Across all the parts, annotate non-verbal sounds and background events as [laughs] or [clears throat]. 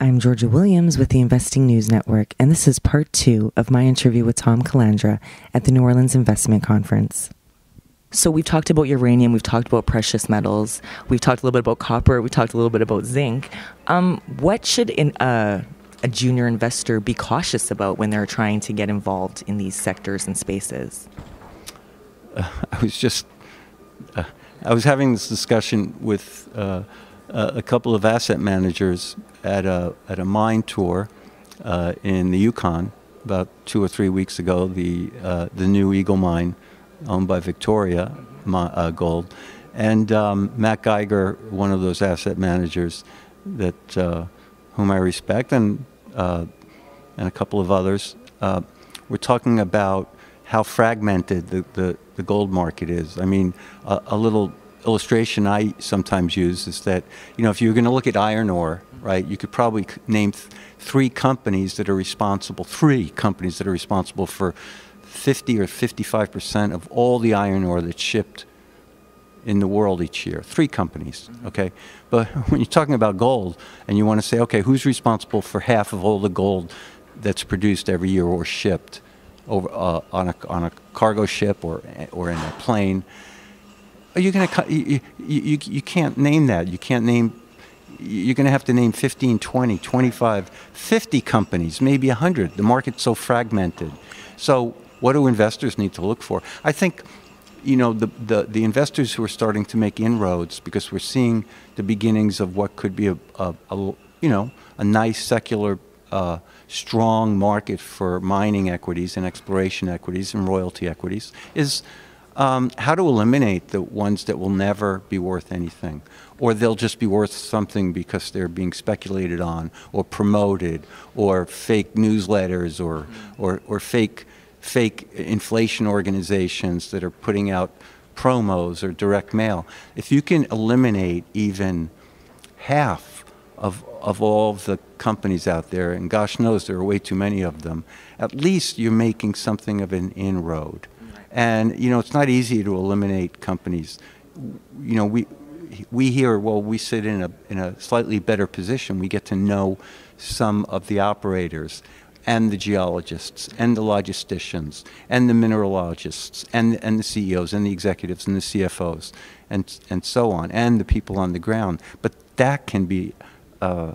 I'm Georgia Williams with the Investing News Network, and this is part two of my interview with Tom Calandra at the New Orleans Investment Conference. So, we've talked about uranium, we've talked about precious metals, we've talked a little bit about copper, we talked a little bit about zinc. Um, what should in, uh, a junior investor be cautious about when they're trying to get involved in these sectors and spaces? Uh, I was just, uh, I was having this discussion with uh, a couple of asset managers at a at a mine tour uh, in the Yukon about two or three weeks ago. The uh, the new Eagle Mine, owned by Victoria uh, Gold, and um, Matt Geiger, one of those asset managers that uh, whom I respect, and uh, and a couple of others. We're talking about how fragmented the, the, the gold market is. I mean, a, a little illustration I sometimes use is that, you know, if you're going to look at iron ore, right, you could probably name th- three companies that are responsible, three companies that are responsible for 50 or 55 percent of all the iron ore that's shipped in the world each year. Three companies, mm-hmm. okay? But [laughs] when you're talking about gold and you want to say, okay, who's responsible for half of all the gold that's produced every year or shipped over uh, on a on a cargo ship or or in a plane? You going to you, you, you can't name that. You can't name you're going to have to name 15, 20, 25, 50 companies, maybe 100. The market's so fragmented. So, what do investors need to look for? I think, you know, the, the, the investors who are starting to make inroads because we're seeing the beginnings of what could be a, a, a you know, a nice secular, uh, strong market for mining equities and exploration equities and royalty equities is um, how to eliminate the ones that will never be worth anything, or they'll just be worth something because they're being speculated on, or promoted, or fake newsletters, or or, or fake fake inflation organizations that are putting out promos or direct mail. If you can eliminate even half of of all the companies out there, and gosh knows there are way too many of them, at least you're making something of an inroad. And you know, it's not easy to eliminate companies. You know, we we here, well, we sit in a in a slightly better position. We get to know some of the operators and the geologists and the logisticians and the mineralogists and and the CEOs and the executives and the CFOs and and so on and the people on the ground. But that can be uh,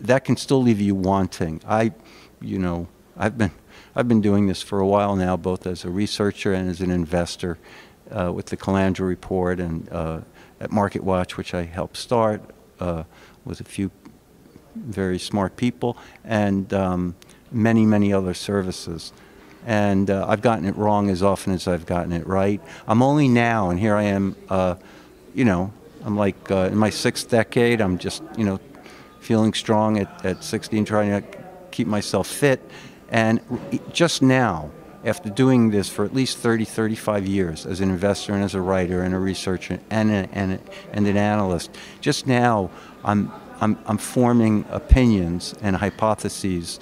that can still leave you wanting. I, you know, I've been I've been doing this for a while now, both as a researcher and as an investor uh, with the Calandra Report and uh, at MarketWatch, which I helped start uh, with a few very smart people and um, many, many other services. And uh, I've gotten it wrong as often as I've gotten it right. I'm only now, and here I am, uh, you know, I'm like uh, in my sixth decade. I'm just, you know, feeling strong at, at 16, trying to keep myself fit and just now, after doing this for at least 30, 35 years as an investor and as a writer and a researcher and, a, and, a, and an analyst, just now I'm, I'm, I'm forming opinions and hypotheses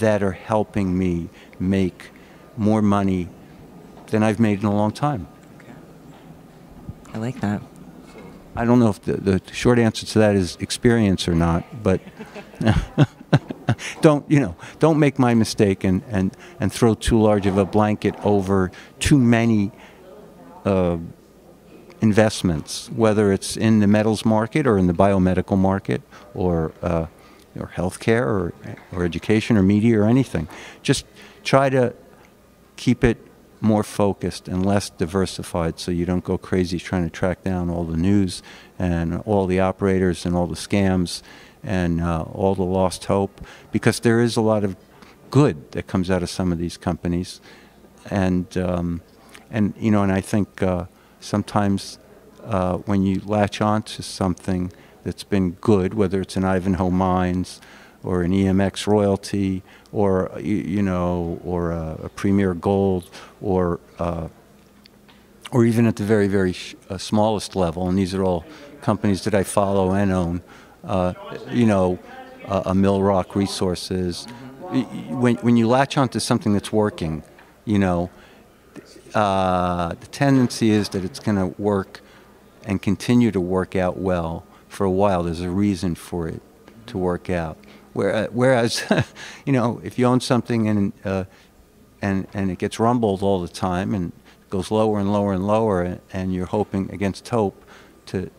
that are helping me make more money than I've made in a long time. Okay. I like that. I don't know if the, the short answer to that is experience or not, but [laughs] don't you know? Don't make my mistake and, and, and throw too large of a blanket over too many uh, investments, whether it's in the metals market or in the biomedical market or uh, or healthcare or or education or media or anything. Just try to keep it more focused and less diversified so you don't go crazy trying to track down all the news and all the operators and all the scams and uh, all the lost hope because there is a lot of good that comes out of some of these companies. And um, and you know and I think uh, sometimes uh, when you latch on to something that's been good whether it's an Ivanhoe Mines or an EMX royalty or you, you know or a, a, Premier Gold or uh, or even at the very very uh, smallest level and these are all companies that I follow and own uh, you know, uh, a Millrock Resources. When, when you latch onto something that's working, you know, uh, the tendency is that it's going to work and continue to work out well for a while. There's a reason for it to work out. Whereas, [laughs] you know, if you own something and uh, and and it gets rumbled all the time and goes lower and lower and lower, and you're hoping against hope to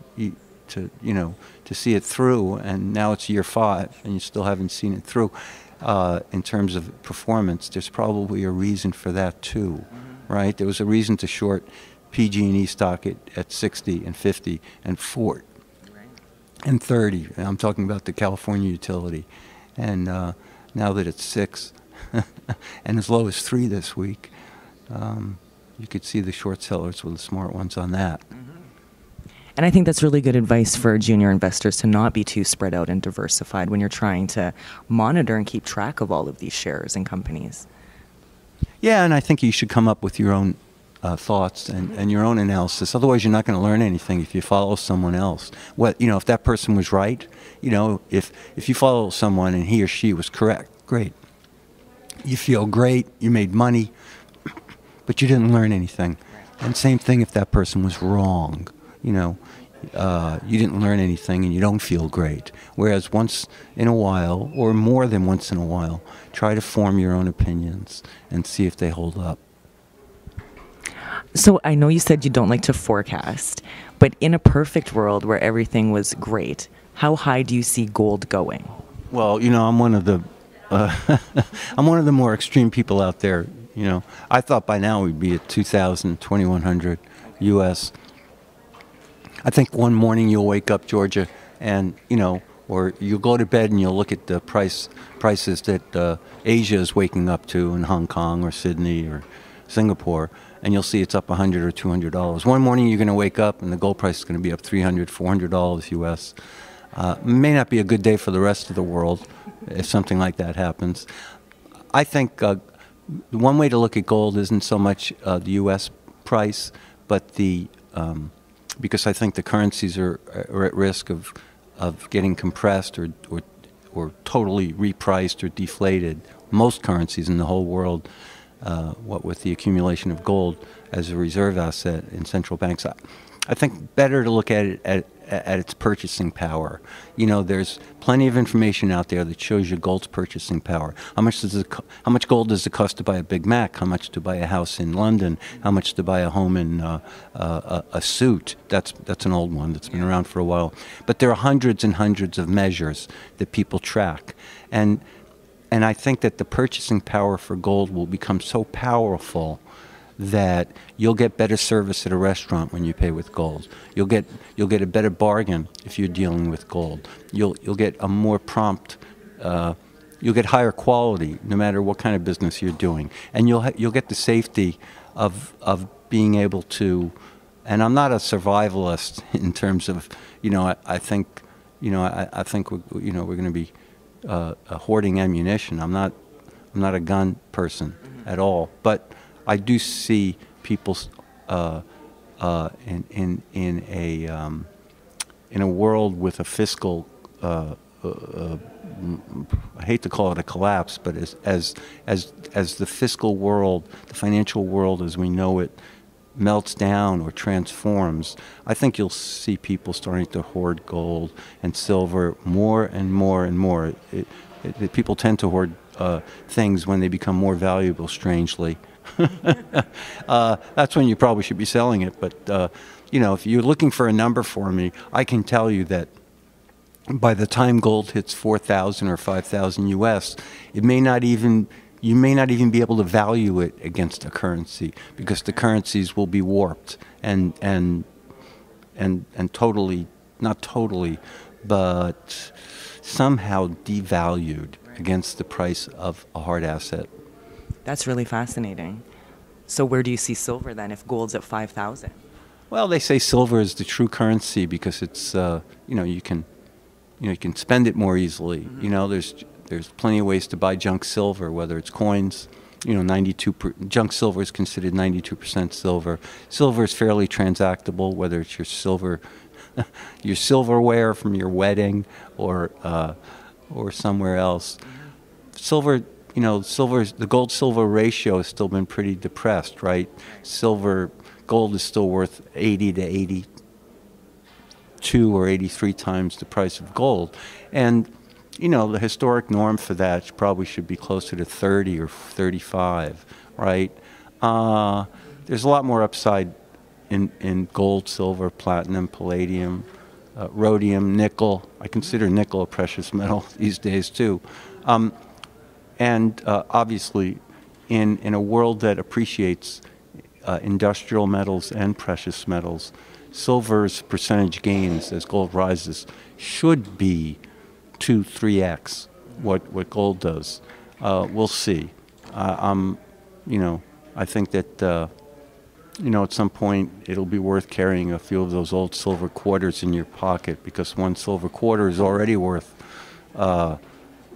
to you know to see it through, and now it's year five and you still haven't seen it through. Uh, in terms of performance, there's probably a reason for that too, right? There was a reason to short PG&E stock at, at 60 and 50 and Ford and 30. I'm talking about the California utility. And uh, now that it's six [laughs] and as low as three this week, um, you could see the short sellers with the smart ones on that. And I think that's really good advice for junior investors to not be too spread out and diversified when you're trying to monitor and keep track of all of these shares and companies. Yeah, and I think you should come up with your own uh, thoughts and, and your own analysis. Otherwise, you're not going to learn anything if you follow someone else. What you know, if that person was right, you know, if if you follow someone and he or she was correct, great. You feel great. You made money, [clears throat] but you didn't learn anything. And same thing if that person was wrong. You know, uh, you didn't learn anything and you don't feel great. Whereas once in a while, or more than once in a while, try to form your own opinions and see if they hold up. So I know you said you don't like to forecast, but in a perfect world where everything was great, how high do you see gold going? Well, you know, I'm one of the uh, [laughs] I'm one of the more extreme people out there. You know, I thought by now we'd be at 2,000, 2,100 U.S. I think one morning you'll wake up, Georgia, and you know, or you'll go to bed and you'll look at the price prices that uh, Asia is waking up to in Hong Kong or Sydney or Singapore, and you'll see it's up 100 or 200 dollars. One morning you're going to wake up and the gold price is going to be up 300, 400 dollars U.S. Uh, may not be a good day for the rest of the world if something like that happens. I think uh, one way to look at gold isn't so much uh, the U.S. price, but the um, because I think the currencies are, are at risk of of getting compressed or, or or totally repriced or deflated. Most currencies in the whole world, uh, what with the accumulation of gold as a reserve asset in central banks, I, I think better to look at it at, at its purchasing power. You know, there's plenty of information out there that shows you gold's purchasing power. How much does it, how much gold does it cost to buy a Big Mac? How much to buy a house in London? How much to buy a home in uh, uh, a, a suit? That's that's an old one that's been around for a while. But there are hundreds and hundreds of measures that people track, and and I think that the purchasing power for gold will become so powerful that you'll get better service at a restaurant when you pay with gold. You'll get you'll get a better bargain if you're dealing with gold. You'll you'll get a more prompt. Uh, you'll get higher quality no matter what kind of business you're doing, and you'll ha- you'll get the safety of of being able to. And I'm not a survivalist [laughs] in terms of you know I, I think you know I, I think we, you know we're going to be uh, uh, hoarding ammunition. I'm not I'm not a gun person at all, but I do see people uh, uh, in in in a um, in a world with a fiscal. Uh, uh, uh, I hate to call it a collapse, but as as as as the fiscal world, the financial world as we know it, melts down or transforms, I think you'll see people starting to hoard gold and silver more and more and more. It, it, it, people tend to hoard uh, things when they become more valuable, strangely. [laughs] uh, that's when you probably should be selling it. But, uh, you know, if you're looking for a number for me, I can tell you that by the time gold hits 4,000 or 5,000 US, it may not even you may not even be able to value it against a currency because the currencies will be warped and and and and totally not totally but somehow devalued against the price of a hard asset. That's really fascinating. So where do you see silver then if gold's at 5,000? Well, they say silver is the true currency because it's uh, you know you can you know you can spend it more easily. Mm-hmm. You know there's there's plenty of ways to buy junk silver, whether it's coins. You know, 92 per, junk silver is considered 92% silver. Silver is fairly transactable, whether it's your silver, [laughs] your silverware from your wedding, or uh, or somewhere else. Silver, you know, silver the gold silver ratio has still been pretty depressed, right? Silver, gold is still worth 80 to 82 or 83 times the price of gold, and you know, the historic norm for that probably should be closer to 30 or 35, right? Uh, there's a lot more upside in, in gold, silver, platinum, palladium, uh, rhodium, nickel. I consider nickel a precious metal [laughs] these days too. Um, and uh, obviously, in, in a world that appreciates uh, industrial metals and precious metals, silver's percentage gains as gold rises should be two, three x what what gold does. Uh, we'll see. Uh, I'm, you know, I think that uh, you know at some point it'll be worth carrying a few of those old silver quarters in your pocket because one silver quarter is already worth,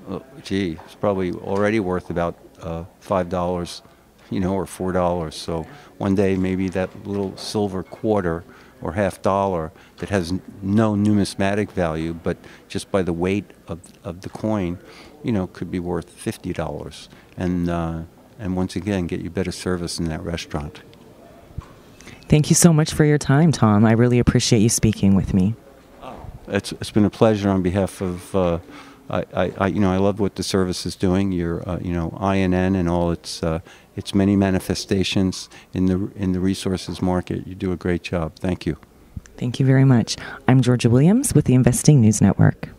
uh, gee, it's probably already worth about uh, five dollars, you know, or four dollars. So one day maybe that little silver quarter or half dollar that has no numismatic value, but just by the weight of, of the coin, you know, could be worth fifty dollars, and uh, and once again get you better service in that restaurant. Thank you so much for your time, Tom. I really appreciate you speaking with me. It's it's been a pleasure on behalf of. Uh, I, I, you know, I love what the service is doing. Your, uh, you know, INN and all its uh, its many manifestations in the in the resources market. You do a great job. Thank you. Thank you very much. I'm Georgia Williams with the Investing News Network.